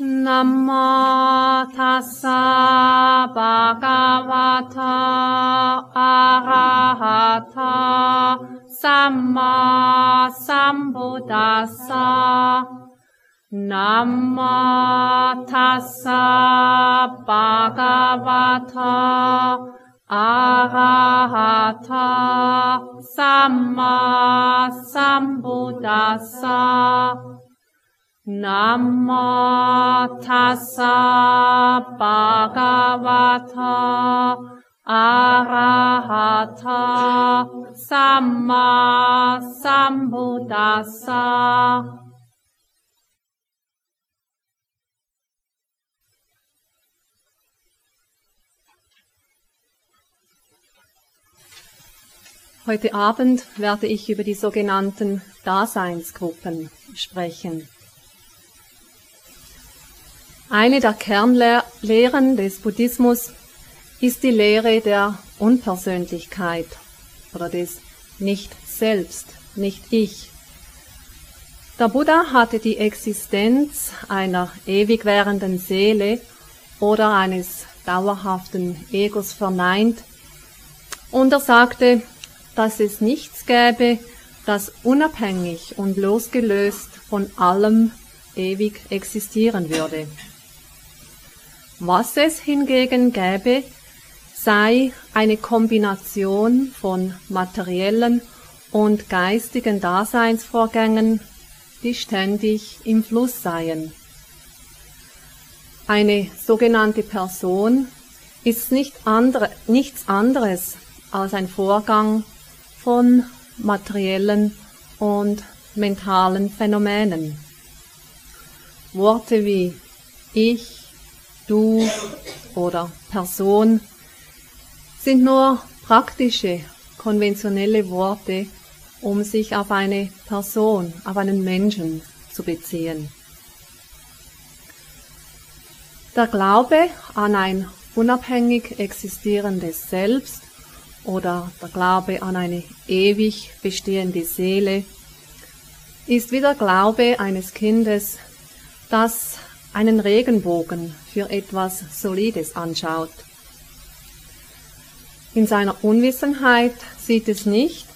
Namo tassa bhagavata arahata samma sambuddhassa mô tassa bhagavata arahata samma sambuddhassa Namo tassa bhagavata arahata samma sambuddhassa Heute Abend werde ich über die sogenannten Daseinsgruppen sprechen. Eine der Kernlehren des Buddhismus ist die Lehre der Unpersönlichkeit oder des Nicht-Selbst, Nicht-Ich. Der Buddha hatte die Existenz einer ewig währenden Seele oder eines dauerhaften Egos verneint und er sagte, dass es nichts gäbe, das unabhängig und losgelöst von allem ewig existieren würde. Was es hingegen gäbe, sei eine Kombination von materiellen und geistigen Daseinsvorgängen, die ständig im Fluss seien. Eine sogenannte Person ist nicht andere, nichts anderes als ein Vorgang von materiellen und mentalen Phänomenen. Worte wie ich, du oder Person sind nur praktische, konventionelle Worte, um sich auf eine Person, auf einen Menschen zu beziehen. Der Glaube an ein unabhängig existierendes Selbst oder der Glaube an eine ewig bestehende Seele ist wie der Glaube eines Kindes, das einen Regenbogen für etwas Solides anschaut. In seiner Unwissenheit sieht es nicht,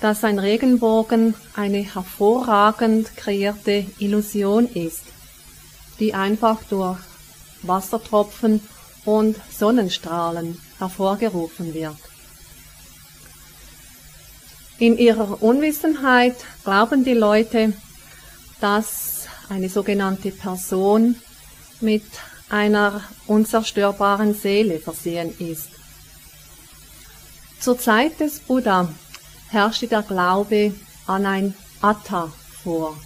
dass ein Regenbogen eine hervorragend kreierte Illusion ist, die einfach durch Wassertropfen und Sonnenstrahlen hervorgerufen wird. In ihrer Unwissenheit glauben die Leute, dass eine sogenannte Person mit einer unzerstörbaren Seele versehen ist. Zur Zeit des Buddha herrschte der Glaube an ein Atta vor.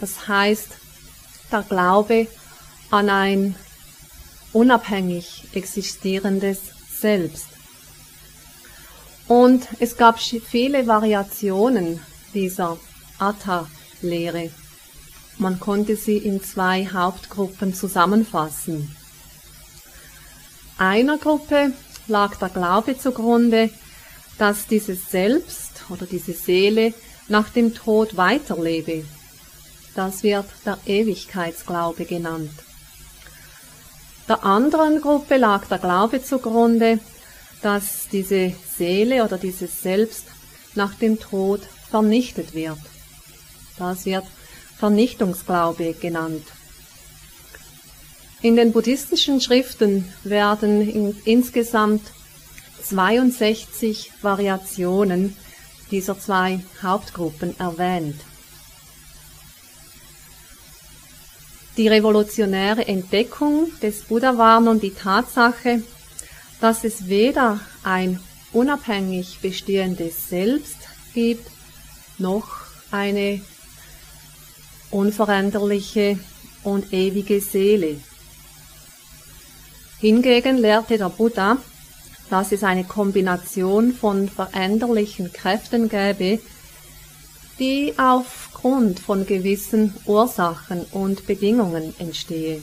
Das heißt, der Glaube an ein unabhängig existierendes Selbst. Und es gab viele Variationen dieser Atta-Lehre. Man konnte sie in zwei Hauptgruppen zusammenfassen. Einer Gruppe lag der Glaube zugrunde, dass dieses Selbst oder diese Seele nach dem Tod weiterlebe. Das wird der Ewigkeitsglaube genannt. Der anderen Gruppe lag der Glaube zugrunde, dass diese Seele oder dieses Selbst nach dem Tod vernichtet wird. Das wird Vernichtungsglaube genannt. In den buddhistischen Schriften werden in insgesamt 62 Variationen dieser zwei Hauptgruppen erwähnt. Die revolutionäre Entdeckung des Buddha war nun die Tatsache, dass es weder ein unabhängig bestehendes Selbst gibt, noch eine unveränderliche und ewige Seele. Hingegen lehrte der Buddha, dass es eine Kombination von veränderlichen Kräften gäbe, die aufgrund von gewissen Ursachen und Bedingungen entstehe.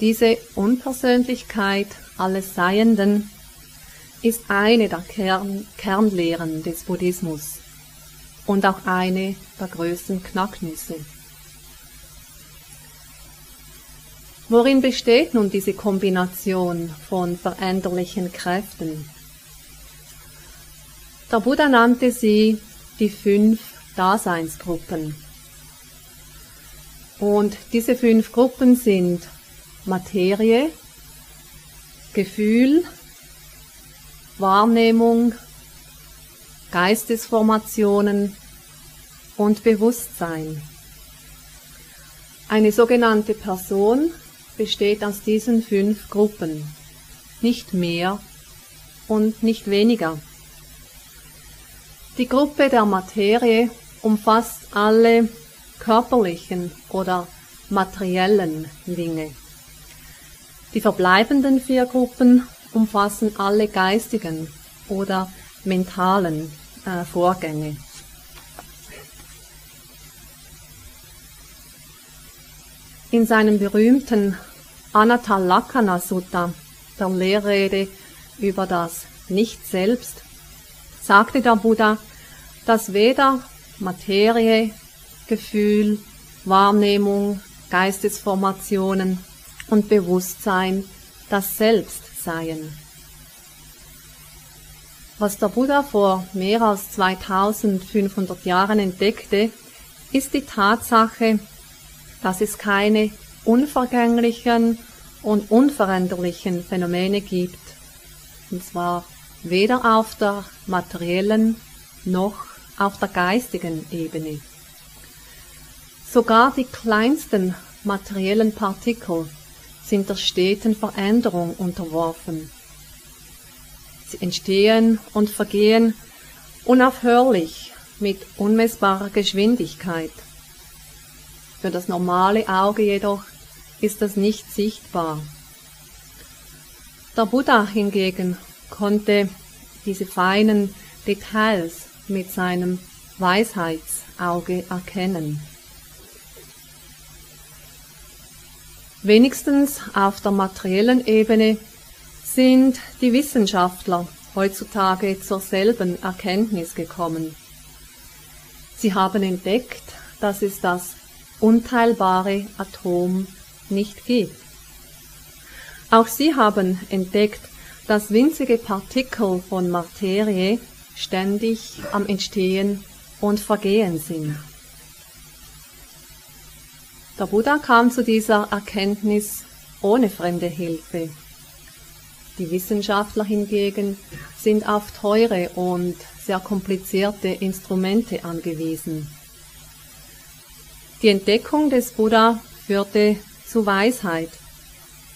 Diese Unpersönlichkeit alles Seienden ist eine der Kern Kernlehren des Buddhismus und auch eine der größten Knacknüsse. Worin besteht nun diese Kombination von veränderlichen Kräften? Der Buddha nannte sie die fünf Daseinsgruppen. Und diese fünf Gruppen sind Materie, Gefühl, Wahrnehmung, Geistesformationen und Bewusstsein. Eine sogenannte Person besteht aus diesen fünf Gruppen, nicht mehr und nicht weniger. Die Gruppe der Materie umfasst alle körperlichen oder materiellen Dinge. Die verbleibenden vier Gruppen umfassen alle geistigen oder mentalen äh, Vorgänge. In seinem berühmten Anatalakana Sutta, der Lehrrede über das Nicht-Selbst, sagte der Buddha, dass weder Materie, Gefühl, Wahrnehmung, Geistesformationen und Bewusstsein das Selbst seien. Was der Buddha vor mehr als 2500 Jahren entdeckte, ist die Tatsache, dass es keine unvergänglichen und unveränderlichen Phänomene gibt, und zwar weder auf der materiellen noch auf der geistigen Ebene. Sogar die kleinsten materiellen Partikel sind der steten Veränderung unterworfen. Sie entstehen und vergehen unaufhörlich mit unmessbarer Geschwindigkeit. Für das normale Auge jedoch ist das nicht sichtbar. Der Buddha hingegen konnte diese feinen Details mit seinem Weisheitsauge erkennen. Wenigstens auf der materiellen Ebene sind die Wissenschaftler heutzutage zur selben Erkenntnis gekommen. Sie haben entdeckt, dass es das unteilbare Atom nicht gibt. Auch sie haben entdeckt, dass winzige Partikel von Materie ständig am Entstehen und Vergehen sind. Der Buddha kam zu dieser Erkenntnis ohne fremde Hilfe. Die Wissenschaftler hingegen sind auf teure und sehr komplizierte Instrumente angewiesen. Die Entdeckung des Buddha führte zu Weisheit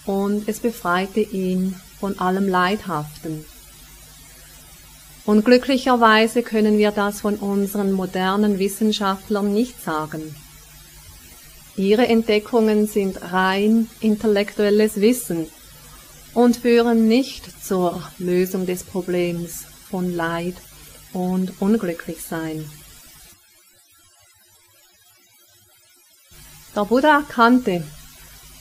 und es befreite ihn von allem Leidhaften. Unglücklicherweise können wir das von unseren modernen Wissenschaftlern nicht sagen. Ihre Entdeckungen sind rein intellektuelles Wissen und führen nicht zur Lösung des Problems von Leid und Unglücklichsein. Der Buddha erkannte,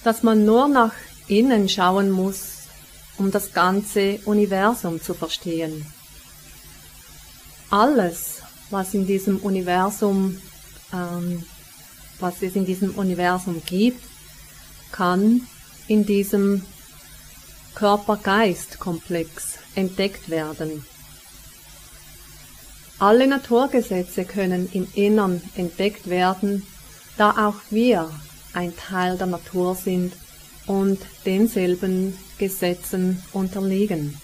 dass man nur nach innen schauen muss, um das ganze Universum zu verstehen. Alles, was in diesem Universum, ähm, was es in diesem Universum gibt, kann in diesem Körper-Geist-Komplex entdeckt werden. Alle Naturgesetze können im Innern entdeckt werden da auch wir ein Teil der Natur sind und denselben Gesetzen unterliegen.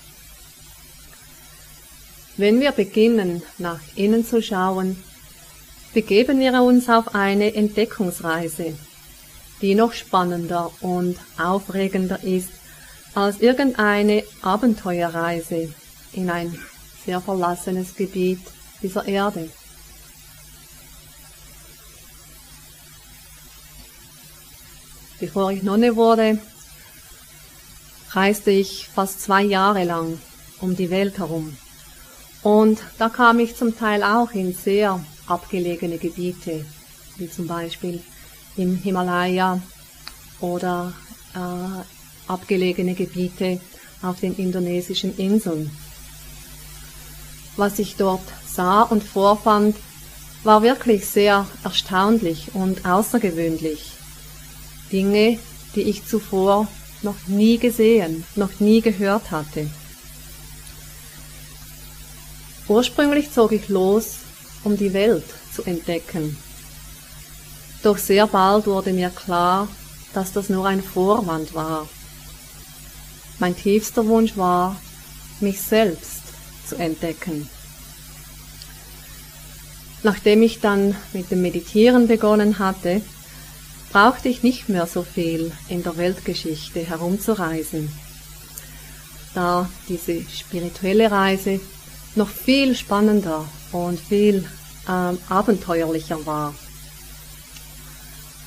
Wenn wir beginnen, nach innen zu schauen, begeben wir uns auf eine Entdeckungsreise, die noch spannender und aufregender ist als irgendeine Abenteuerreise in ein sehr verlassenes Gebiet dieser Erde. Bevor ich Nonne wurde, reiste ich fast zwei Jahre lang um die Welt herum. Und da kam ich zum Teil auch in sehr abgelegene Gebiete, wie zum Beispiel im Himalaya oder äh, abgelegene Gebiete auf den indonesischen Inseln. Was ich dort sah und vorfand, war wirklich sehr erstaunlich und außergewöhnlich. Dinge, die ich zuvor noch nie gesehen, noch nie gehört hatte. Ursprünglich zog ich los, um die Welt zu entdecken. Doch sehr bald wurde mir klar, dass das nur ein Vorwand war. Mein tiefster Wunsch war, mich selbst zu entdecken. Nachdem ich dann mit dem Meditieren begonnen hatte, brauchte ich nicht mehr so viel in der Weltgeschichte herumzureisen, da diese spirituelle Reise noch viel spannender und viel ähm, abenteuerlicher war.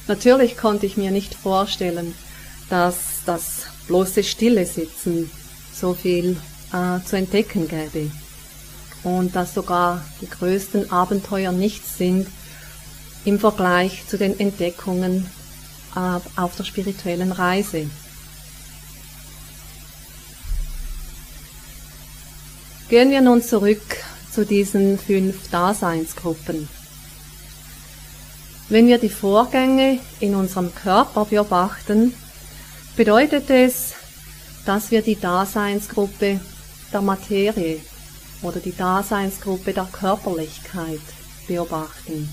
Natürlich konnte ich mir nicht vorstellen, dass das bloße Stille Sitzen so viel äh, zu entdecken gäbe und dass sogar die größten Abenteuer nichts sind im Vergleich zu den Entdeckungen äh, auf der spirituellen Reise. Gehen wir nun zurück zu diesen fünf Daseinsgruppen. Wenn wir die Vorgänge in unserem Körper beobachten, bedeutet es, dass wir die Daseinsgruppe der Materie oder die Daseinsgruppe der Körperlichkeit beobachten.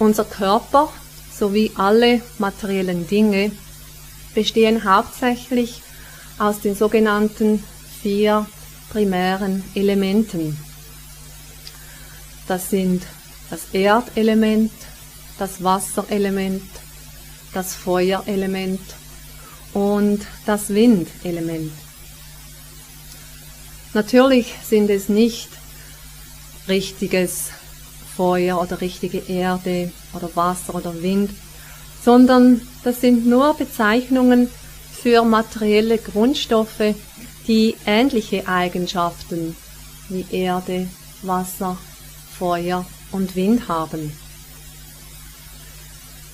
Unser Körper sowie alle materiellen Dinge bestehen hauptsächlich aus den sogenannten vier primären Elementen. Das sind das Erdelement, das Wasserelement, das Feuerelement und das Windelement. Natürlich sind es nicht richtiges Feuer oder richtige Erde oder Wasser oder Wind, sondern das sind nur Bezeichnungen für materielle Grundstoffe, die ähnliche Eigenschaften wie Erde, Wasser, Feuer und Wind haben.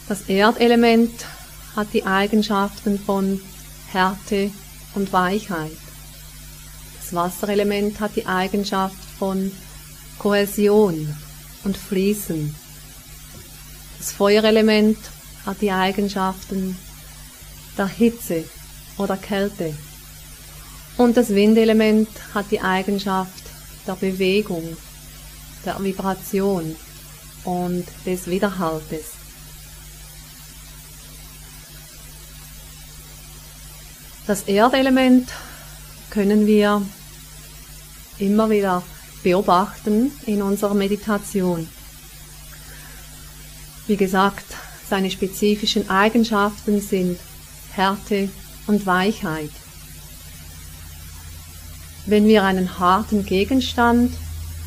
Das Erdelement hat die Eigenschaften von Härte und Weichheit. Das Wasserelement hat die Eigenschaft von Kohäsion und Fließen. Das Feuerelement hat die Eigenschaften der Hitze oder Kälte. Und das Windelement hat die Eigenschaft der Bewegung, der Vibration und des Widerhaltes. Das Erdelement können wir immer wieder beobachten in unserer Meditation. Wie gesagt, seine spezifischen Eigenschaften sind Härte und Weichheit. Wenn wir einen harten Gegenstand,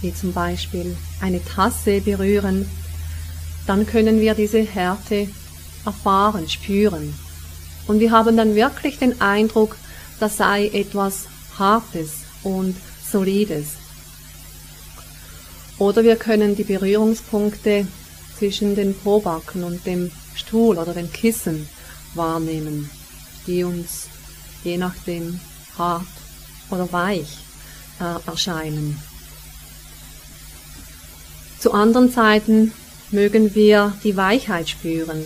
wie zum Beispiel eine Tasse, berühren, dann können wir diese Härte erfahren, spüren. Und wir haben dann wirklich den Eindruck, das sei etwas Hartes und Solides. Oder wir können die Berührungspunkte zwischen den Probacken und dem Stuhl oder dem Kissen wahrnehmen, die uns je nachdem hart oder weich äh, erscheinen. Zu anderen Zeiten mögen wir die Weichheit spüren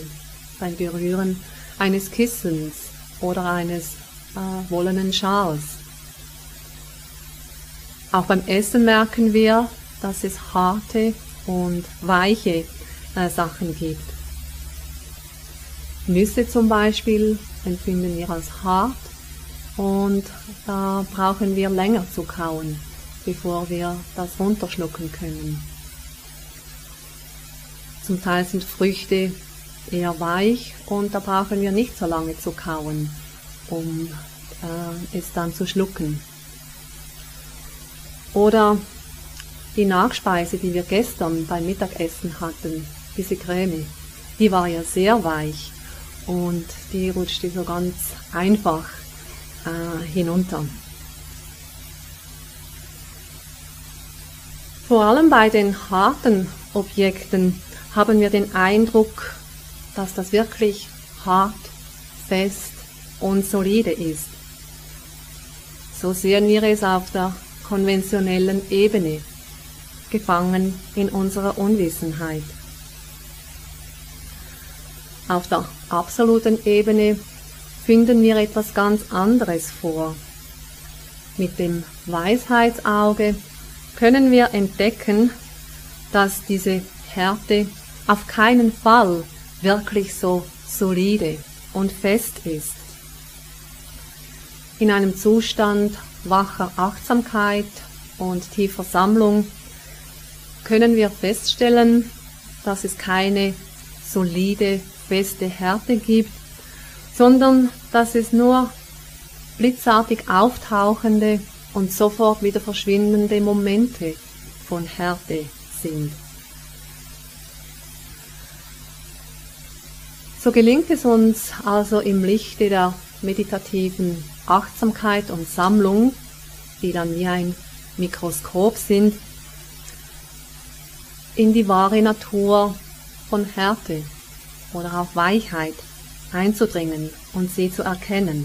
beim Berühren eines Kissens oder eines äh, wollenen Schals. Auch beim Essen merken wir, dass es harte und weiche äh, Sachen gibt. Nüsse zum Beispiel empfinden wir als hart und da brauchen wir länger zu kauen, bevor wir das runterschlucken können. Zum Teil sind Früchte eher weich und da brauchen wir nicht so lange zu kauen, um äh, es dann zu schlucken. Oder die Nachspeise, die wir gestern beim Mittagessen hatten, diese Creme, die war ja sehr weich und die rutschte so ganz einfach äh, hinunter. Vor allem bei den harten Objekten haben wir den Eindruck, dass das wirklich hart, fest und solide ist. So sehen wir es auf der konventionellen Ebene, gefangen in unserer Unwissenheit. Auf der absoluten Ebene finden wir etwas ganz anderes vor. Mit dem Weisheitsauge können wir entdecken, dass diese Härte auf keinen Fall wirklich so solide und fest ist. In einem Zustand wacher Achtsamkeit und tiefer Sammlung können wir feststellen, dass es keine solide, feste Härte gibt, sondern dass es nur blitzartig auftauchende und sofort wieder verschwindende Momente von Härte sind. So gelingt es uns also im Lichte der meditativen Achtsamkeit und Sammlung, die dann wie ein Mikroskop sind, in die wahre Natur von Härte oder auch Weichheit einzudringen und sie zu erkennen.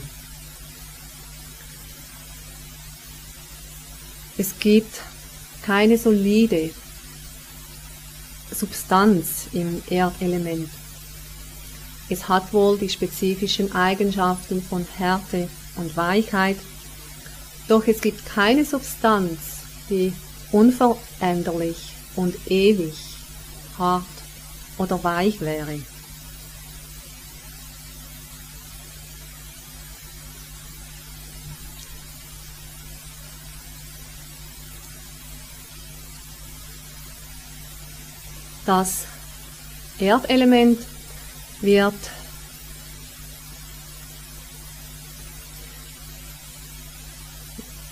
Es gibt keine solide Substanz im Erdelement. Es hat wohl die spezifischen Eigenschaften von Härte und Weichheit, doch es gibt keine Substanz, die unveränderlich und ewig hart oder weich wäre. Das Erdelement wird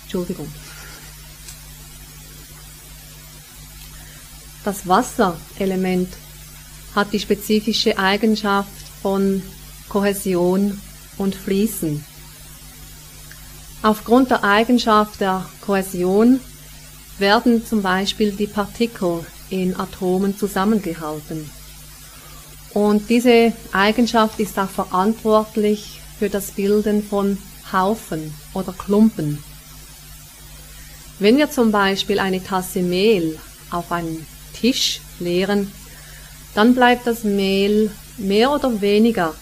Entschuldigung. Das Wasserelement hat die spezifische Eigenschaft von Kohäsion und Fließen. Aufgrund der Eigenschaft der Kohäsion werden zum Beispiel die Partikel in Atomen zusammengehalten. Und diese Eigenschaft ist auch verantwortlich für das Bilden von Haufen oder Klumpen. Wenn wir zum Beispiel eine Tasse Mehl auf einen Tisch leeren, dann bleibt das Mehl mehr oder weniger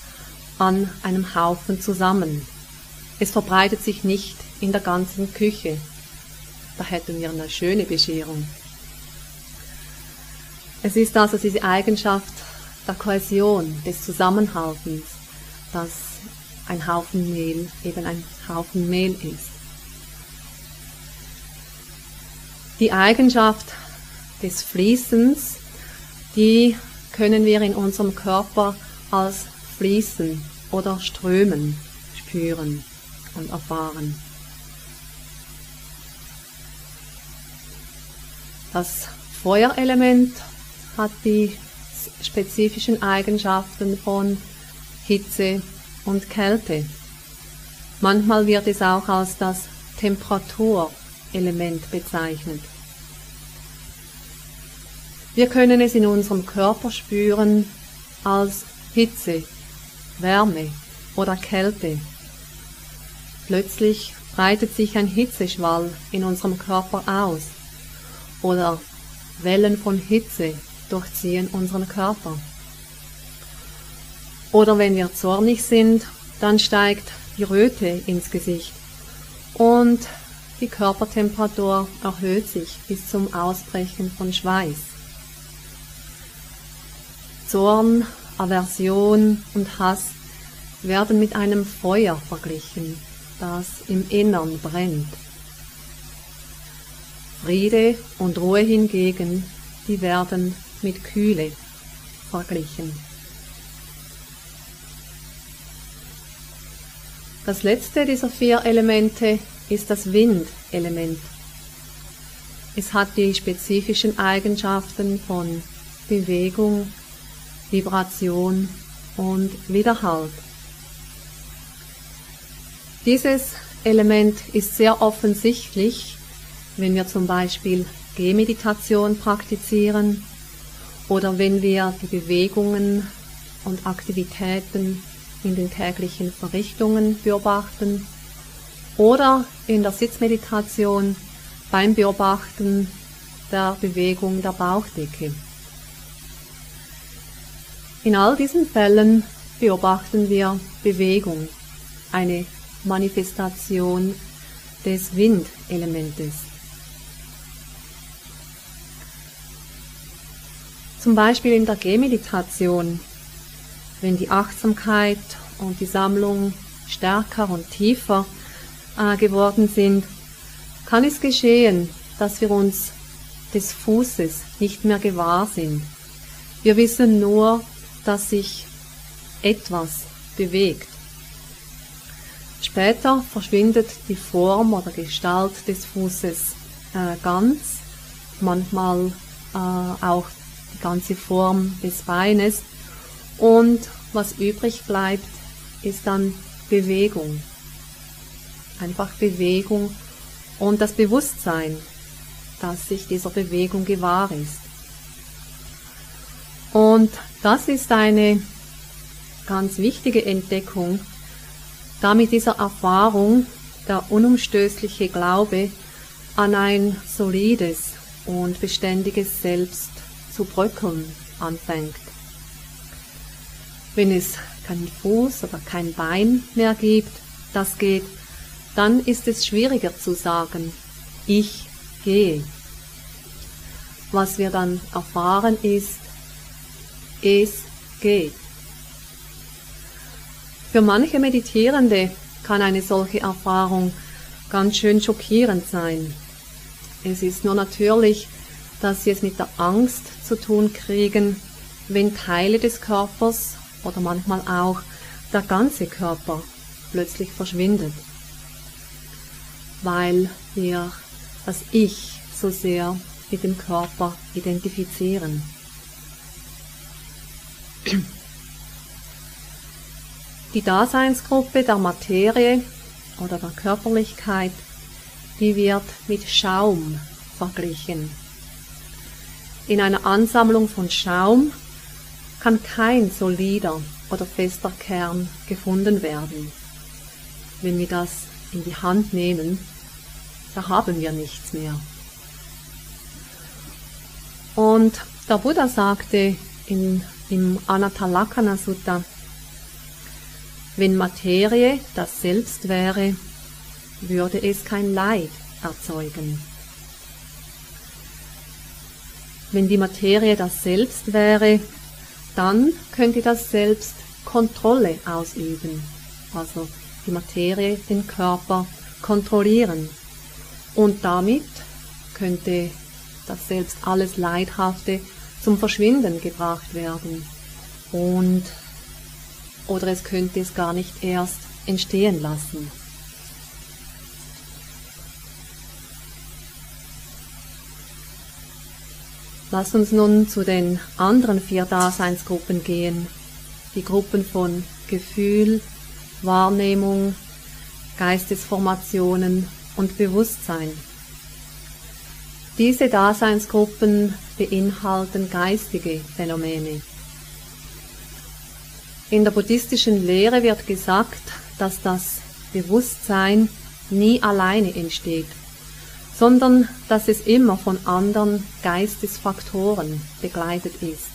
an einem Haufen zusammen. Es verbreitet sich nicht in der ganzen Küche. Da hätten wir eine schöne Bescherung. Es ist also diese Eigenschaft der Kohäsion, des Zusammenhaltens, dass ein Haufen Mehl eben ein Haufen Mehl ist. Die Eigenschaft des Fließens, die können wir in unserem Körper als Fließen oder Strömen spüren und erfahren. Das Feuerelement hat die spezifischen Eigenschaften von Hitze und Kälte. Manchmal wird es auch als das Temperaturelement bezeichnet. Wir können es in unserem Körper spüren als Hitze, Wärme oder Kälte. Plötzlich breitet sich ein Hitzeschwall in unserem Körper aus oder Wellen von Hitze durchziehen unseren Körper. Oder wenn wir zornig sind, dann steigt die Röte ins Gesicht und die Körpertemperatur erhöht sich bis zum Ausbrechen von Schweiß. Zorn, Aversion und Hass werden mit einem Feuer verglichen, das im Innern brennt. Friede und Ruhe hingegen, die werden mit Kühle verglichen. Das letzte dieser vier Elemente ist das Windelement. Es hat die spezifischen Eigenschaften von Bewegung, Vibration und Widerhalt. Dieses Element ist sehr offensichtlich, wenn wir zum Beispiel Gehmeditation praktizieren oder wenn wir die Bewegungen und Aktivitäten in den täglichen Verrichtungen beobachten oder in der Sitzmeditation beim Beobachten der Bewegung der Bauchdecke. In all diesen Fällen beobachten wir Bewegung, eine Manifestation des Windelementes. Zum Beispiel in der Gehmeditation, wenn die Achtsamkeit und die Sammlung stärker und tiefer äh, geworden sind, kann es geschehen, dass wir uns des Fußes nicht mehr gewahr sind. Wir wissen nur, dass sich etwas bewegt. Später verschwindet die Form oder Gestalt des Fußes äh, ganz, manchmal äh, auch die ganze Form des Beines und was übrig bleibt, ist dann Bewegung. Einfach Bewegung und das Bewusstsein, dass sich dieser Bewegung gewahr ist. Und das ist eine ganz wichtige Entdeckung, da mit dieser Erfahrung der unumstößliche Glaube an ein solides und beständiges Selbst zu bröckeln anfängt. Wenn es keinen Fuß oder kein Bein mehr gibt, das geht, dann ist es schwieriger zu sagen, ich gehe. Was wir dann erfahren ist, es geht. Für manche Meditierende kann eine solche Erfahrung ganz schön schockierend sein. Es ist nur natürlich, dass sie es mit der Angst zu tun kriegen, wenn Teile des Körpers oder manchmal auch der ganze Körper plötzlich verschwindet, weil wir das Ich so sehr mit dem Körper identifizieren. Die Daseinsgruppe der Materie oder der Körperlichkeit, die wird mit Schaum verglichen. In einer Ansammlung von Schaum kann kein solider oder fester Kern gefunden werden. Wenn wir das in die Hand nehmen, da haben wir nichts mehr. Und der Buddha sagte in, im Anatalakana Sutta, wenn Materie das Selbst wäre, würde es kein Leid erzeugen. Wenn die Materie das Selbst wäre, dann könnte das Selbst Kontrolle ausüben, also die Materie, den Körper kontrollieren. Und damit könnte das Selbst alles Leidhafte zum Verschwinden gebracht werden. Und oder es könnte es gar nicht erst entstehen lassen. Lass uns nun zu den anderen vier Daseinsgruppen gehen. Die Gruppen von Gefühl, Wahrnehmung, Geistesformationen und Bewusstsein. Diese Daseinsgruppen beinhalten geistige Phänomene. In der buddhistischen Lehre wird gesagt, dass das Bewusstsein nie alleine entsteht sondern dass es immer von anderen Geistesfaktoren begleitet ist.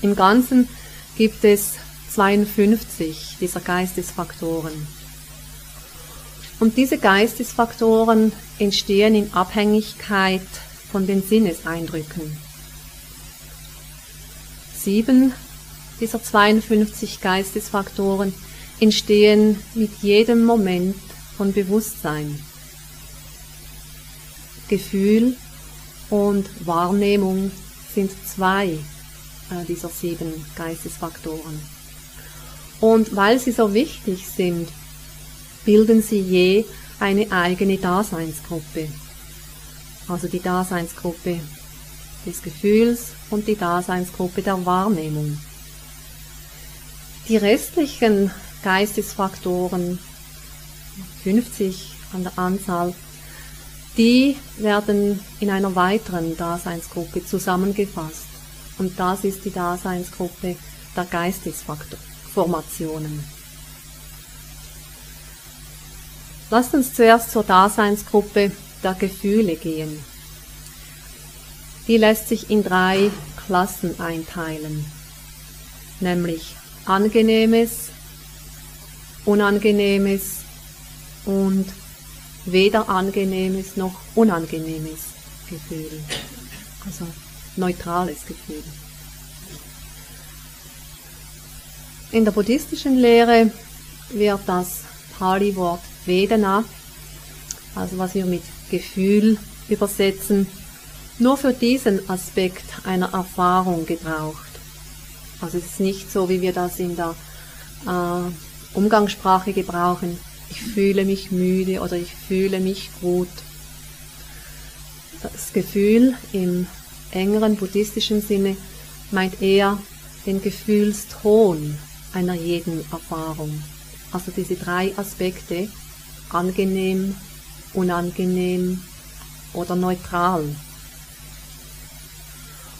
Im Ganzen gibt es 52 dieser Geistesfaktoren. Und diese Geistesfaktoren entstehen in Abhängigkeit von den Sinneseindrücken. Sieben dieser 52 Geistesfaktoren entstehen mit jedem Moment von Bewusstsein. Gefühl und Wahrnehmung sind zwei äh, dieser sieben Geistesfaktoren. Und weil sie so wichtig sind, bilden sie je eine eigene Daseinsgruppe. Also die Daseinsgruppe des Gefühls und die Daseinsgruppe der Wahrnehmung. Die restlichen Geistesfaktoren, 50 an der Anzahl, die werden in einer weiteren Daseinsgruppe zusammengefasst. Und das ist die Daseinsgruppe der Geistesformationen. Lasst uns zuerst zur Daseinsgruppe der Gefühle gehen. Die lässt sich in drei Klassen einteilen, nämlich angenehmes, unangenehmes und weder angenehmes noch unangenehmes Gefühl. Also neutrales Gefühl. In der buddhistischen Lehre wird das Pali-Wort Vedana, also was wir mit Gefühl übersetzen, nur für diesen Aspekt einer Erfahrung gebraucht. Also es ist nicht so, wie wir das in der äh, Umgangssprache gebrauchen. Ich fühle mich müde oder ich fühle mich gut. Das Gefühl im engeren buddhistischen Sinne meint eher den Gefühlston einer jeden Erfahrung. Also diese drei Aspekte, angenehm, unangenehm oder neutral.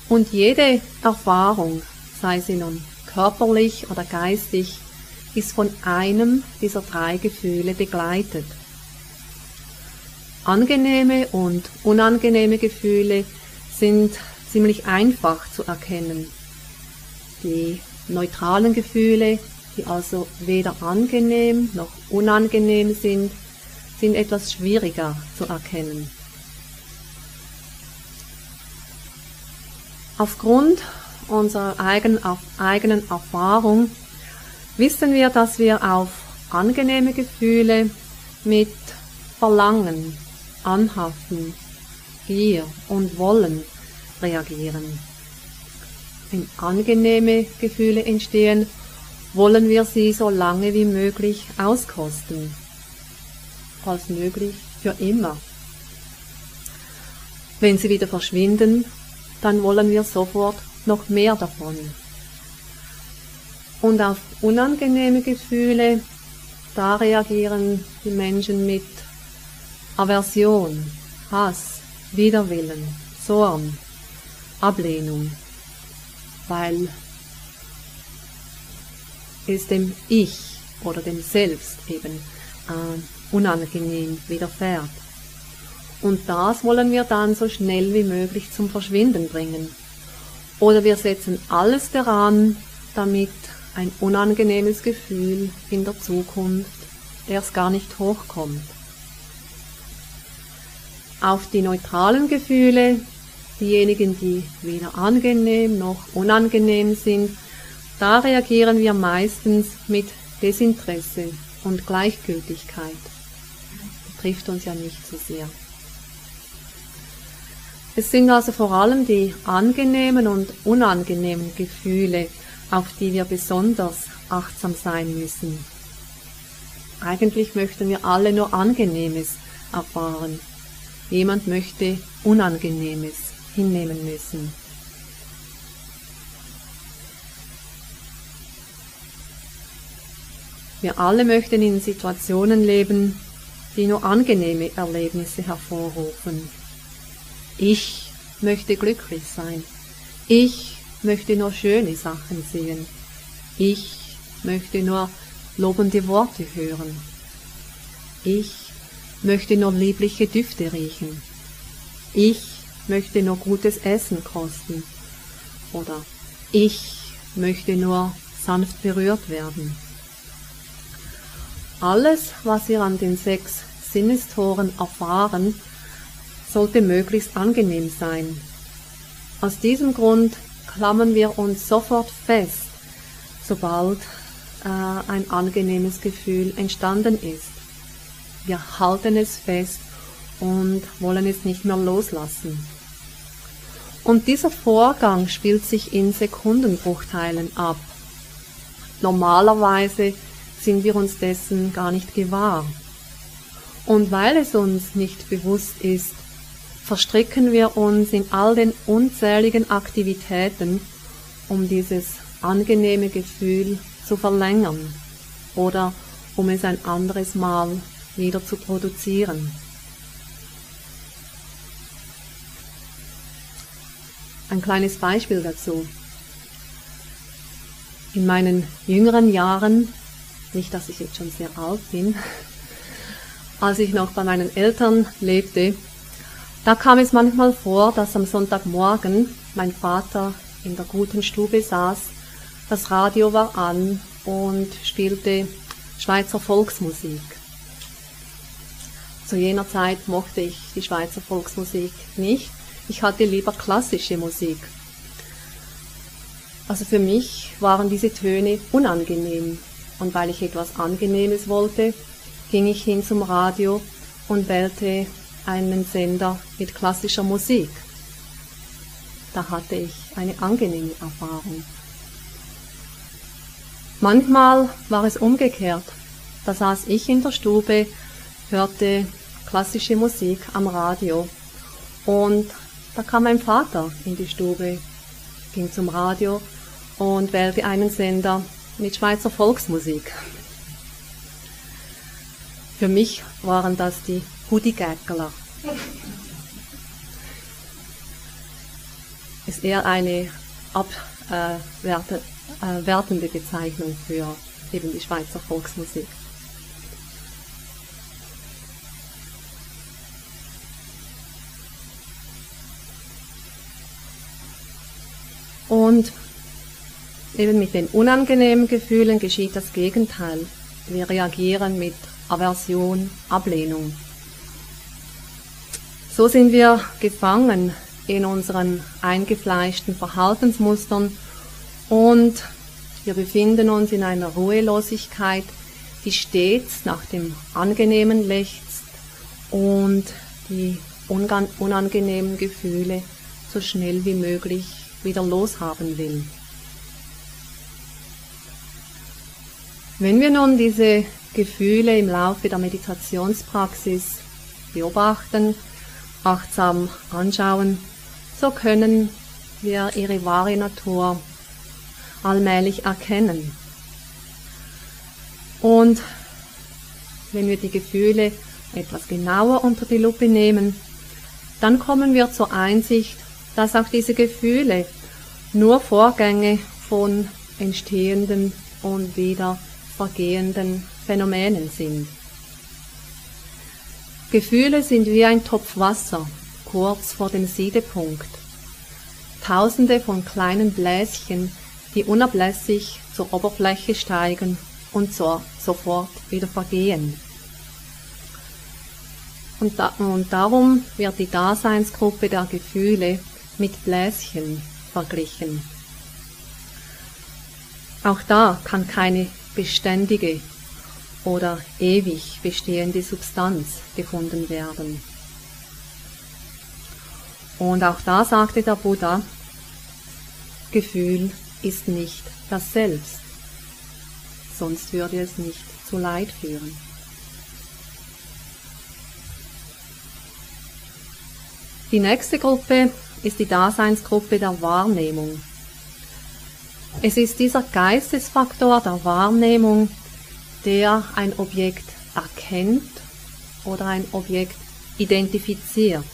Und jede Erfahrung, sei sie nun körperlich oder geistig, ist von einem dieser drei Gefühle begleitet. Angenehme und unangenehme Gefühle sind ziemlich einfach zu erkennen. Die neutralen Gefühle, die also weder angenehm noch unangenehm sind, sind etwas schwieriger zu erkennen. Aufgrund unserer eigenen, Erfahrung wissen wir, dass wir auf angenehme Gefühle mit Verlangen, Anhaften, Gier und Wollen reagieren. Wenn angenehme Gefühle entstehen, wollen wir sie so lange wie möglich auskosten. Falls möglich für immer. Wenn sie wieder verschwinden, dann wollen wir sofort noch mehr davon. Und auf unangenehme Gefühle, da reagieren die Menschen mit Aversion, Hass, Widerwillen, Zorn, Ablehnung, weil es dem Ich oder dem Selbst eben äh, unangenehm widerfährt. Und das wollen wir dann so schnell wie möglich zum Verschwinden bringen. Oder wir setzen alles daran, damit ein unangenehmes Gefühl in der Zukunft erst gar nicht hochkommt. Auf die neutralen Gefühle, diejenigen, die weder angenehm noch unangenehm sind, da reagieren wir meistens mit Desinteresse und Gleichgültigkeit. Das trifft uns ja nicht so sehr. Es sind also vor allem die angenehmen und unangenehmen Gefühle, auf die wir besonders achtsam sein müssen. Eigentlich möchten wir alle nur Angenehmes erfahren. Jemand möchte Unangenehmes hinnehmen müssen. Wir alle möchten in Situationen leben, die nur angenehme Erlebnisse hervorrufen. Ich möchte glücklich sein. Ich möchte nur schöne Sachen sehen. Ich möchte nur lobende Worte hören. Ich möchte nur liebliche Düfte riechen. Ich möchte nur gutes Essen kosten. Oder ich möchte nur sanft berührt werden. Alles, was wir an den sechs Sinnestoren erfahren, sollte möglichst angenehm sein. Aus diesem Grund klammern wir uns sofort fest, sobald äh, ein angenehmes Gefühl entstanden ist. Wir halten es fest und wollen es nicht mehr loslassen. Und dieser Vorgang spielt sich in Sekundenbruchteilen ab. Normalerweise sind wir uns dessen gar nicht gewahr. Und weil es uns nicht bewusst ist, verstricken wir uns in all den unzähligen Aktivitäten, um dieses angenehme Gefühl zu verlängern oder um es ein anderes Mal wieder zu produzieren. Ein kleines Beispiel dazu. In meinen jüngeren Jahren, nicht dass ich jetzt schon sehr alt bin, als ich noch bei meinen Eltern lebte, da kam es manchmal vor, dass am Sonntagmorgen mein Vater in der guten Stube saß Das Radio war an und spielte Schweizer Volksmusik. Zu jener Zeit mochte ich die Schweizer Volksmusik nicht. Ich hatte lieber klassische Musik. Also für mich waren diese Töne unangenehm. Und weil ich etwas Angenehmes wollte, ging ich hin zum Radio und wählte einen Sender mit klassischer Musik. Da hatte ich eine angenehme Erfahrung. Manchmal war es umgekehrt. Da saß ich in der Stube, hörte klassische Musik am Radio und da kam mein Vater in die Stube, ging zum Radio und wählte einen Sender mit Schweizer Volksmusik. Für mich waren das die Hudigäckler. Ist eher eine abwertende äh, Bezeichnung für eben die Schweizer Volksmusik. Und eben mit den unangenehmen Gefühlen geschieht das Gegenteil. Wir reagieren mit Aversion, Ablehnung. So sind wir gefangen in unseren eingefleischten Verhaltensmustern und wir befinden uns in einer Ruhelosigkeit, die stets nach dem Angenehmen lechzt und die unangenehmen Gefühle so schnell wie möglich wieder loshaben will. Wenn wir nun diese Gefühle im Laufe der Meditationspraxis beobachten, achtsam anschauen, so können wir ihre wahre Natur allmählich erkennen. Und wenn wir die Gefühle etwas genauer unter die Lupe nehmen, dann kommen wir zur Einsicht, dass auch diese Gefühle nur Vorgänge von entstehenden und wieder vergehenden Phänomenen sind. Gefühle sind wie ein Topf Wasser kurz vor dem Siedepunkt. Tausende von kleinen Bläschen, die unablässig zur Oberfläche steigen und so, sofort wieder vergehen. Und, da, und darum wird die Daseinsgruppe der Gefühle mit Bläschen verglichen. Auch da kann keine beständige oder ewig bestehende Substanz gefunden werden. Und auch da sagte der Buddha, Gefühl ist nicht das Selbst, sonst würde es nicht zu Leid führen. Die nächste Gruppe ist die Daseinsgruppe der Wahrnehmung. Es ist dieser Geistesfaktor der Wahrnehmung, der ein Objekt erkennt oder ein Objekt identifiziert.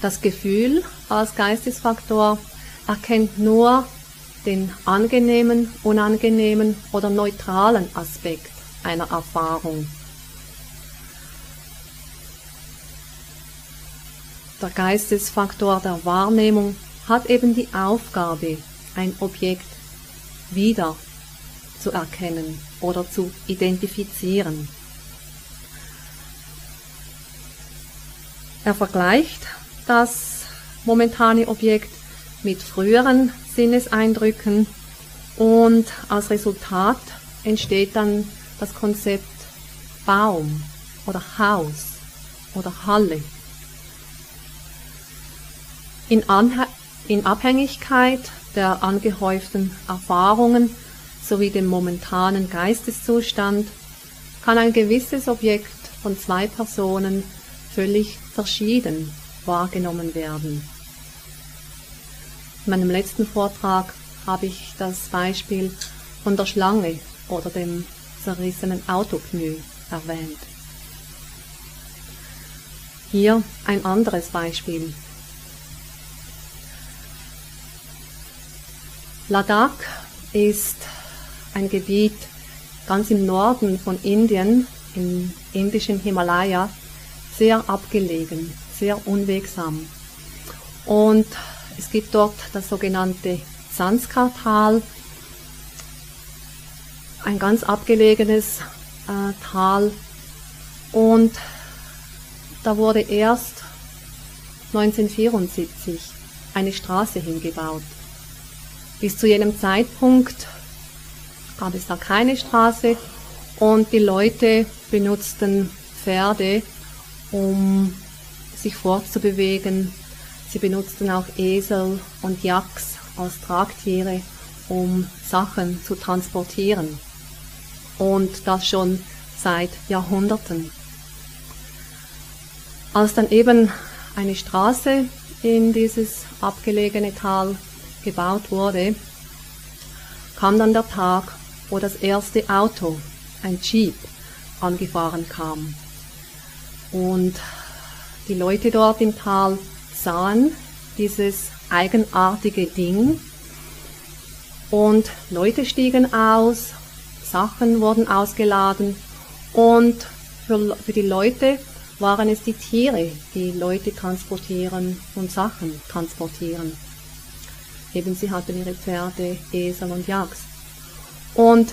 Das Gefühl als Geistesfaktor erkennt nur den angenehmen, unangenehmen oder neutralen Aspekt einer Erfahrung. Der Geistesfaktor der Wahrnehmung hat eben die Aufgabe, ein Objekt wieder zu erkennen oder zu identifizieren. Er vergleicht das momentane Objekt mit früheren Sinneseindrücken und als Resultat entsteht dann das Konzept Baum oder Haus oder Halle. In, Anha in Abhängigkeit der angehäuften Erfahrungen sowie dem momentanen Geisteszustand kann ein gewisses Objekt von zwei Personen völlig verschieden wahrgenommen werden. In meinem letzten Vortrag habe ich das Beispiel von der Schlange oder dem zerrissenen Autopneu erwähnt. Hier ein anderes Beispiel. Ladakh ist ein Gebiet ganz im Norden von Indien, im indischen Himalaya, sehr abgelegen, sehr unwegsam. Und es gibt dort das sogenannte Sanskartal, ein ganz abgelegenes äh, Tal und da wurde erst 1974 eine Straße hingebaut. Bis zu jenem Zeitpunkt gab es da keine Straße und die Leute benutzten Pferde, um sich fortzubewegen. Sie benutzten auch Esel und Yaks als Tragtiere, um Sachen zu transportieren. Und das schon seit Jahrhunderten. Als dann eben eine Straße in dieses abgelegene Tal gebaut wurde, kam dann der Tag, wo das erste Auto, ein Jeep, angefahren kam. Und die Leute dort im Tal sahen dieses eigenartige Ding und Leute stiegen aus, Sachen wurden ausgeladen und für, für die Leute waren es die Tiere, die Leute transportieren und Sachen transportieren. Eben sie hatten ihre Pferde, Esel und Yaks. Und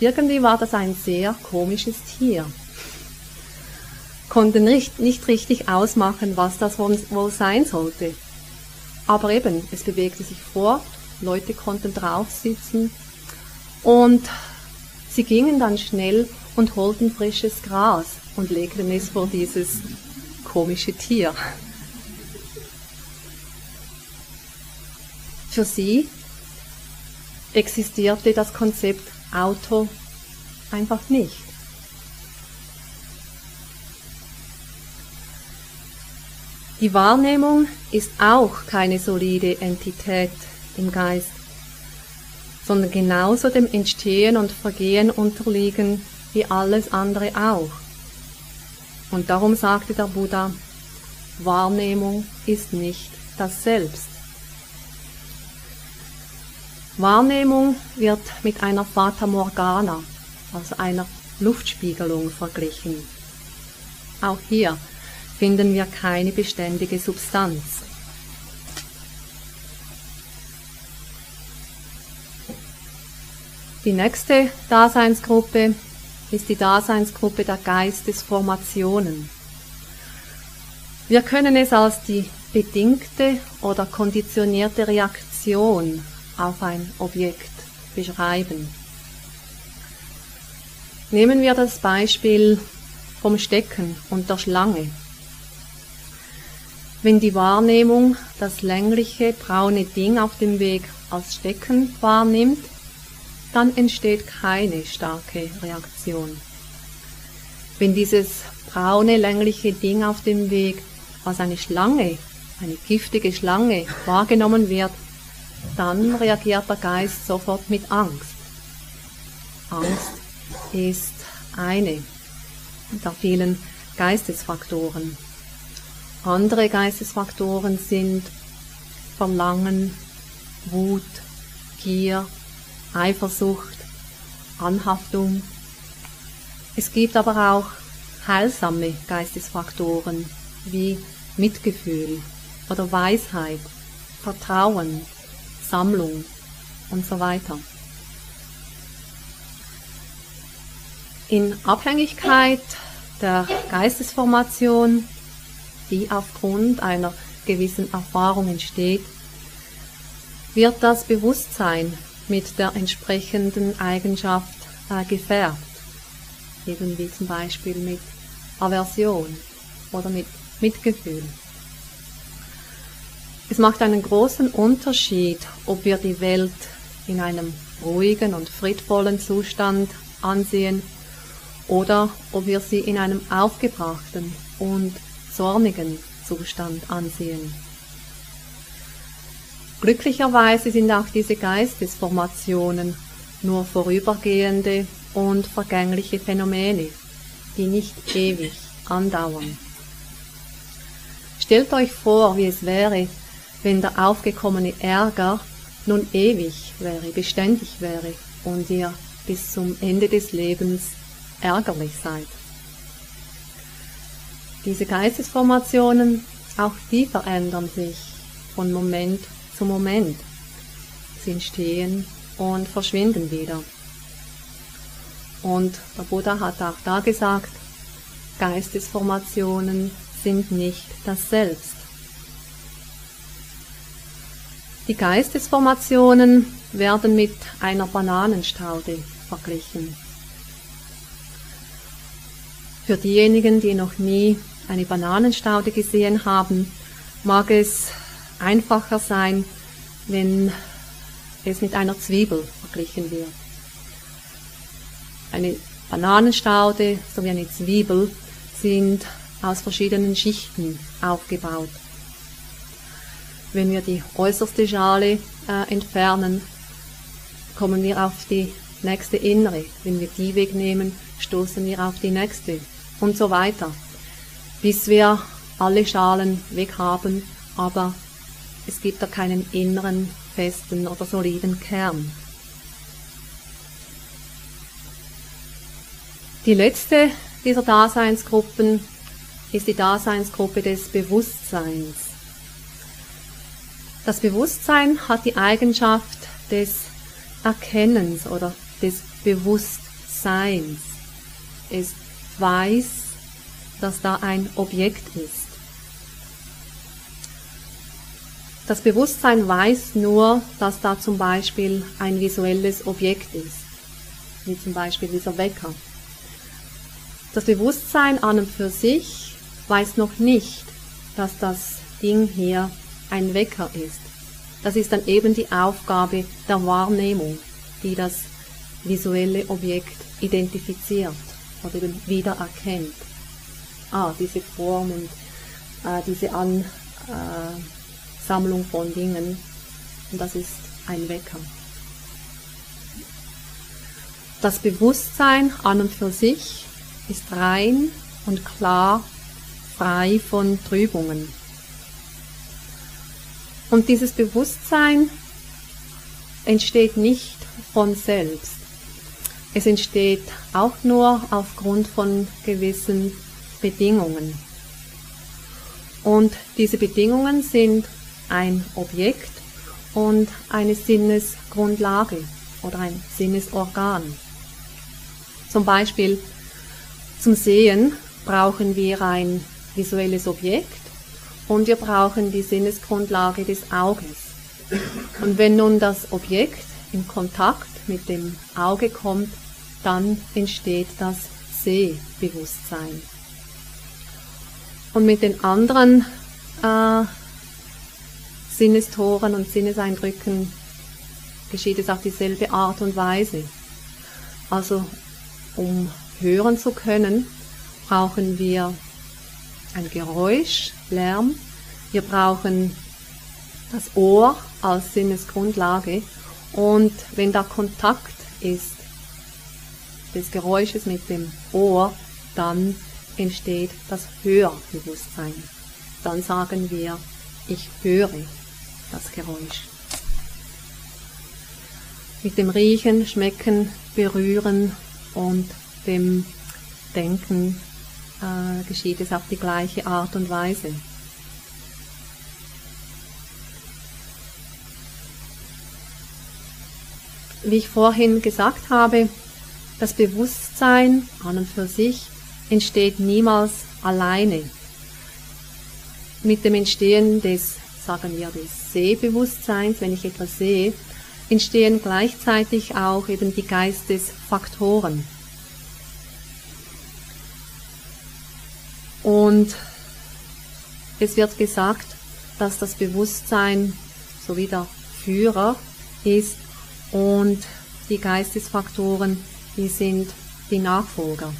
irgendwie war das ein sehr komisches Tier. Konnte nicht, nicht richtig ausmachen, was das wohl, sein sollte. Aber eben, es bewegte sich fort, Leute konnten drauf sitzen und sie gingen dann schnell und holten frisches Gras und legten es vor dieses komische Tier. Für sie existierte das Konzept Auto einfach nicht. Die Wahrnehmung ist auch keine solide Entität im Geist, sondern genauso dem Entstehen und Vergehen unterliegen wie alles andere auch. Und darum sagte der Buddha, Wahrnehmung ist nicht das Selbst. Wahrnehmung wird mit einer Fata Morgana, also einer Luftspiegelung, verglichen. Auch hier finden wir keine beständige Substanz. Die nächste Daseinsgruppe ist die Daseinsgruppe der Geistesformationen. Wir können es als die bedingte oder konditionierte Reaktion auf ein Objekt beschreiben. Nehmen wir das Beispiel vom Stecken und der Schlange. Wenn die Wahrnehmung das längliche braune Ding auf dem Weg als Stecken wahrnimmt, dann entsteht keine starke Reaktion. Wenn dieses braune längliche Ding auf dem Weg als eine Schlange, eine giftige Schlange wahrgenommen wird, dann reagiert der Geist sofort mit Angst. Angst ist eine der vielen Geistesfaktoren. Andere Geistesfaktoren sind Verlangen, Wut, Gier, Eifersucht, Anhaftung. Es gibt aber auch heilsame Geistesfaktoren wie Mitgefühl oder Weisheit, Vertrauen, Sammlung und so weiter. In Abhängigkeit der Geistesformation, die aufgrund einer gewissen Erfahrung entsteht, wird das Bewusstsein mit der entsprechenden Eigenschaft äh, gefärbt. Eben wie zum Beispiel mit Aversion oder mit Mitgefühl. Es macht einen großen Unterschied, ob wir die Welt in einem ruhigen und friedvollen Zustand ansehen oder ob wir sie in einem aufgebrachten und zornigen Zustand ansehen. Glücklicherweise sind auch diese Geistesformationen nur vorübergehende und vergängliche Phänomene, die nicht ewig andauern. Stellt euch vor, wie es wäre, wenn der aufgekommene Ärger nun ewig wäre, beständig wäre und ihr bis zum Ende des Lebens ärgerlich seid. Diese Geistesformationen, auch die verändern sich von Moment zu Moment. Sie entstehen und verschwinden wieder. Und der Buddha hat auch da gesagt, Geistesformationen sind nicht das Selbst. Die Geistesformationen werden mit einer Bananenstaude verglichen. Für diejenigen, die noch nie eine Bananenstaude gesehen haben, mag es einfacher sein, wenn es mit einer Zwiebel verglichen wird. Eine Bananenstaude sowie eine Zwiebel sind aus verschiedenen Schichten aufgebaut. Wenn wir die äußerste Schale äh, entfernen, kommen wir auf die nächste innere. Wenn wir die wegnehmen, stoßen wir auf die nächste und so weiter, bis wir alle Schalen weg haben, aber es gibt da keinen inneren, festen oder soliden Kern. Die letzte dieser Daseinsgruppen ist die Daseinsgruppe des Bewusstseins. Das Bewusstsein hat die Eigenschaft des Erkennens oder des Bewusstseins. Es weiß, dass da ein Objekt ist. Das Bewusstsein weiß nur, dass da zum Beispiel ein visuelles Objekt ist, wie zum Beispiel dieser Wecker. Das Bewusstsein an und für sich weiß noch nicht, dass das Ding hier ein Wecker ist. Das ist dann eben die Aufgabe der Wahrnehmung, die das visuelle Objekt identifiziert oder eben wiedererkennt. Ah, diese Form und äh, diese Ansammlung äh, von Dingen, das ist ein Wecker. Das Bewusstsein an und für sich ist rein und klar, frei von Trübungen. Und dieses Bewusstsein entsteht nicht von selbst. Es entsteht auch nur aufgrund von gewissen Bedingungen. Und diese Bedingungen sind ein Objekt und eine Sinnesgrundlage oder ein Sinnesorgan. Zum Beispiel zum Sehen brauchen wir ein visuelles Objekt und wir brauchen die Sinnesgrundlage des Auges. Und wenn nun das Objekt in Kontakt mit dem Auge kommt, dann entsteht das Sehbewusstsein. Und mit den anderen äh, Sinnestoren und Sinneseindrücken geschieht es auf dieselbe Art und Weise. Also um hören zu können, brauchen wir ein Geräusch, Lärm. Wir brauchen das Ohr als Sinnesgrundlage. Und wenn da Kontakt ist des Geräusches mit dem Ohr, dann entsteht das Hörbewusstsein. Dann sagen wir, ich höre das Geräusch. Mit dem Riechen, Schmecken, Berühren und dem Denken äh, geschieht es auf die gleiche Art und Weise. Wie ich vorhin gesagt habe, das Bewusstsein an und für sich entsteht niemals alleine. Mit dem Entstehen des, sagen wir, des Sehbewusstseins, wenn ich etwas sehe, entstehen gleichzeitig auch eben die Geistesfaktoren. Und es wird gesagt, dass das Bewusstsein so wie der Führer ist und die Geistesfaktoren, die sind die Nachfolger.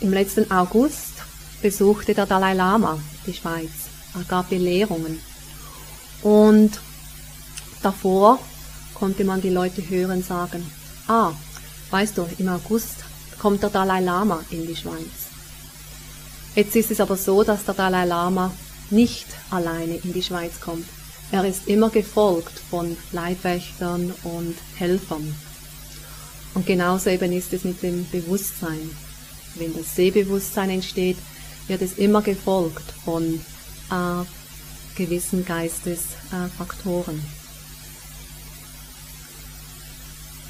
Im letzten August besuchte der Dalai Lama die Schweiz. Er gab Belehrungen. Und davor konnte man die Leute hören sagen, ah, weißt du, im August kommt der Dalai Lama in die Schweiz. Jetzt ist es aber so, dass der Dalai Lama nicht alleine in die Schweiz kommt. Er ist immer gefolgt von Leibwächtern und Helfern. Und genauso eben ist es mit dem Bewusstsein. Wenn das Sehbewusstsein entsteht, wird es immer gefolgt von äh, gewissen Geistesfaktoren.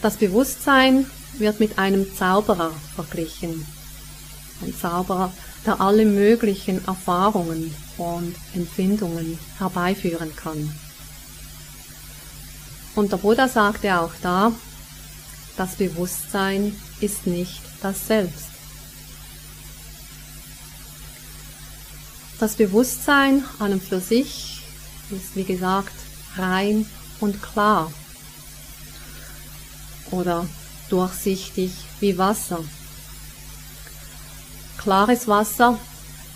Das Bewusstsein wird mit einem Zauberer verglichen. Ein Zauberer, der alle möglichen Erfahrungen und Empfindungen herbeiführen kann. Und der Buddha sagte auch da, das Bewusstsein ist nicht das Selbst. Das Bewusstsein an und für sich ist, wie gesagt, rein und klar oder durchsichtig wie Wasser. Klares Wasser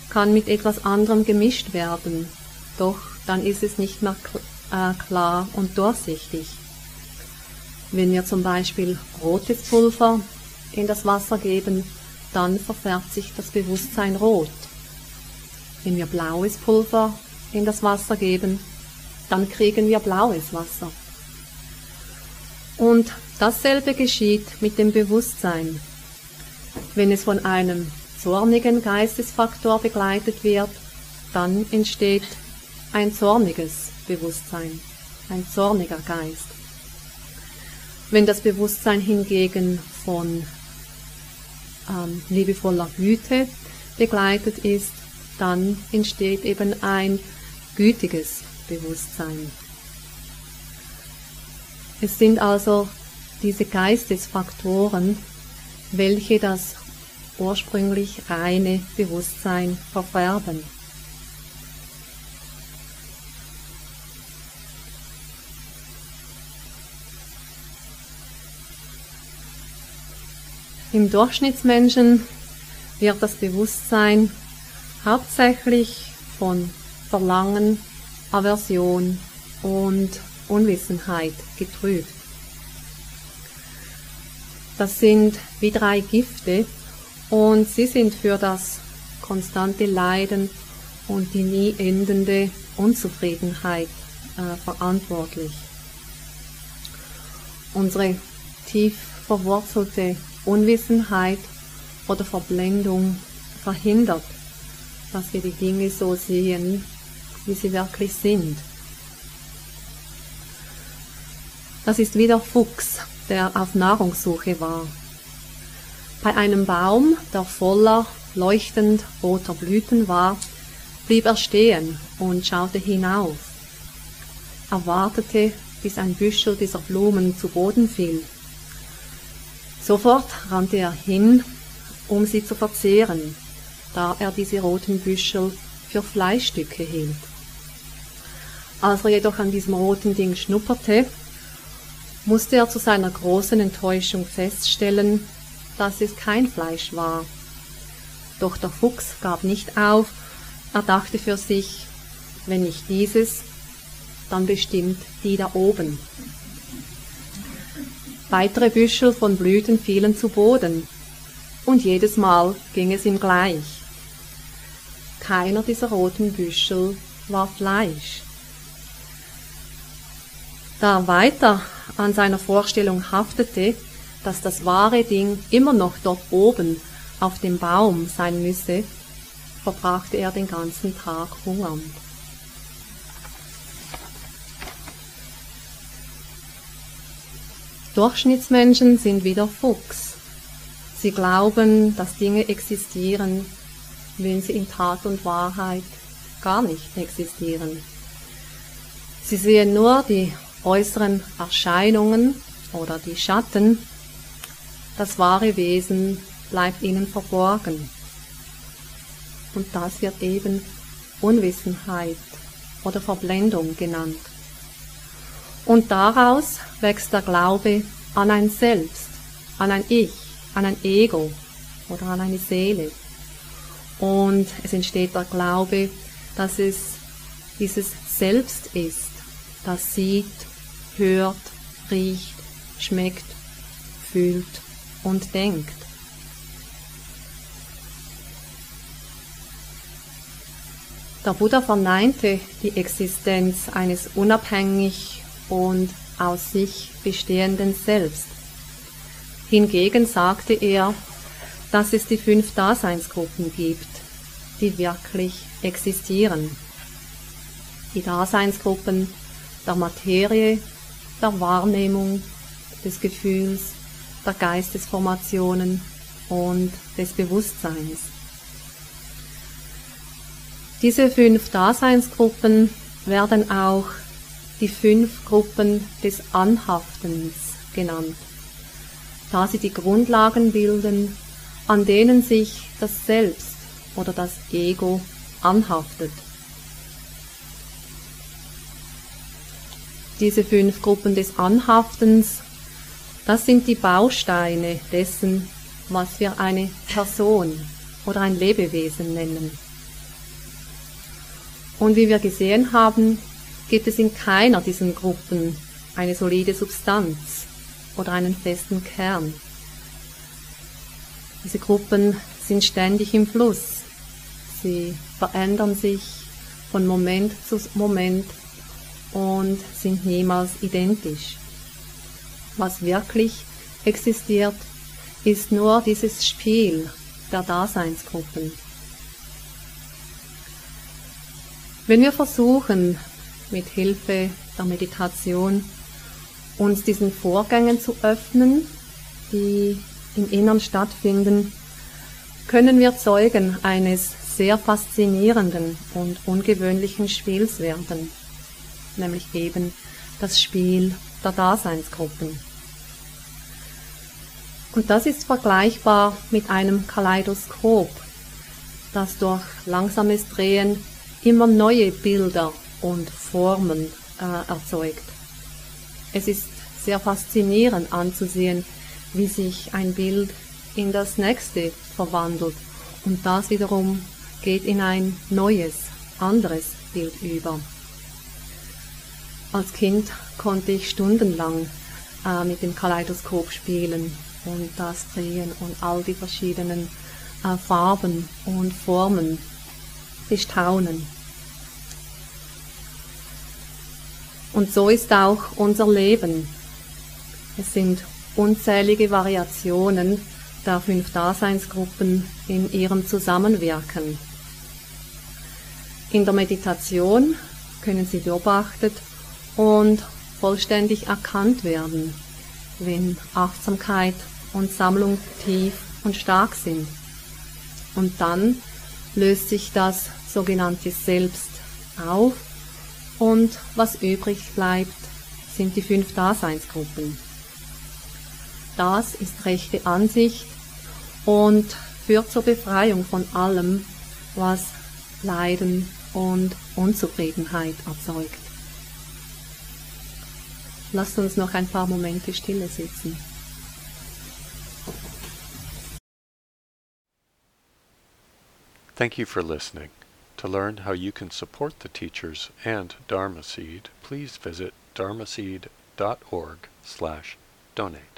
kann mit etwas anderem gemischt werden, doch dann ist es nicht mehr äh, klar und durchsichtig. Wenn wir zum Beispiel rotes Pulver in das Wasser geben, dann verfärbt sich das Bewusstsein rot. Wenn wir blaues Pulver in das Wasser geben, dann kriegen wir blaues Wasser. Und dasselbe geschieht mit dem Bewusstsein. Wenn es von einem zornigen Geistesfaktor begleitet wird, dann entsteht ein zorniges Bewusstsein, ein zorniger Geist. Wenn das Bewusstsein hingegen von ähm, liebevoller Güte begleitet ist, dann entsteht eben ein gütiges Bewusstsein. Es sind also diese Geistesfaktoren, welche das ursprünglich reine Bewusstsein verfärben. Im Durchschnittsmenschen wird das Bewusstsein hauptsächlich von Verlangen, Aversion und Unwissenheit getrübt. Das sind wie drei Gifte und sie sind für das konstante Leiden und die nie endende Unzufriedenheit äh, verantwortlich. Unsere tief verwurzelte Unwissenheit oder Verblendung verhindert, dass wir die Dinge so sehen, wie sie wirklich sind. Das ist wie der Fuchs, der auf Nahrungssuche war. Bei einem Baum, der voller leuchtend roter Blüten war, blieb er stehen und schaute hinauf. Er wartete, bis ein Büschel dieser Blumen zu Boden fiel. Sofort rannte er hin, um sie zu verzehren, da er diese roten Büschel für Fleischstücke hielt. Als er jedoch an diesem roten Ding schnupperte, musste er zu seiner großen Enttäuschung feststellen, dass es kein Fleisch war. Doch der Fuchs gab nicht auf, er dachte für sich, wenn nicht dieses, dann bestimmt die da oben. Weitere Büschel von Blüten fielen zu Boden, und jedes Mal ging es ihm gleich. Keiner dieser roten Büschel war Fleisch. Da er weiter an seiner Vorstellung haftete, dass das wahre Ding immer noch dort oben auf dem Baum sein müsse, verbrachte er den ganzen Tag hungernd. Durchschnittsmenschen sind wie der Fuchs. Sie glauben, dass Dinge existieren, wenn sie in Tat und Wahrheit gar nicht existieren. Sie sehen nur die äußeren Erscheinungen oder die Schatten das wahre Wesen bleibt ihnen verborgen. Und das wird eben Unwissenheit oder Verblendung genannt. Und daraus wächst der Glaube an ein Selbst, an ein Ich, an ein Ego oder an eine Seele. Und es entsteht der Glaube, dass es dieses Selbst ist, das sieht, hört, riecht, schmeckt, fühlt und denkt. Der Buddha verneinte die Existenz eines unabhängig und aus sich bestehenden Selbst. Hingegen sagte er, dass es die fünf Daseinsgruppen gibt, die wirklich existieren. die Daseinsgruppen der Materie, der Wahrnehmung, des Gefühls, der Geistesformationen und des Bewusstseins. Diese fünf Daseinsgruppen werden auch die fünf Gruppen des Anhaftens genannt, da sie die Grundlagen bilden, an denen sich das Selbst oder das Ego anhaftet. Diese fünf Gruppen des Anhaftens, das sind die Bausteine dessen, was wir eine Person oder ein Lebewesen nennen. Und wie wir gesehen haben, gibt es in keiner dieser Gruppen eine solide Substanz oder einen festen Kern. Diese Gruppen sind ständig im Fluss. Sie verändern sich von Moment zu Moment und sind niemals identisch. Was wirklich existiert, ist nur dieses Spiel der Daseinsgruppen. Wenn wir versuchen, mit Hilfe der Meditation uns diesen Vorgängen zu öffnen, die im Innern stattfinden, können wir Zeugen eines sehr faszinierenden und ungewöhnlichen Spiels werden, nämlich eben das Spiel der Daseinsgruppen. Und das ist vergleichbar mit einem Kaleidoskop, das durch langsames Drehen immer neue Bilder und Formen äh, erzeugt. Es ist sehr faszinierend anzusehen, wie sich ein Bild in das nächste verwandelt und das wiederum geht in ein neues, anderes Bild über. Als Kind konnte ich stundenlang äh, mit dem Kaleidoskop spielen und das drehen und all die verschiedenen äh, Farben und Formen bestaunen. Und so ist auch unser Leben. Es sind unzählige Variationen der fünf Daseinsgruppen in ihrem Zusammenwirken. In der Meditation können sie beobachtet und vollständig erkannt werden, wenn Achtsamkeit und Sammlung tief und stark sind. Und dann löst sich das sogenannte Selbst auf und was übrig bleibt, sind die fünf Daseinsgruppen. Das ist rechte Ansicht und führt zur Befreiung von allem, was Leiden und Unzufriedenheit erzeugt. Lasst uns noch ein paar Momente stille sitzen. Thank you for listening. To learn how you can support the teachers and Dharma Seed, please visit dharmaseed.org slash donate.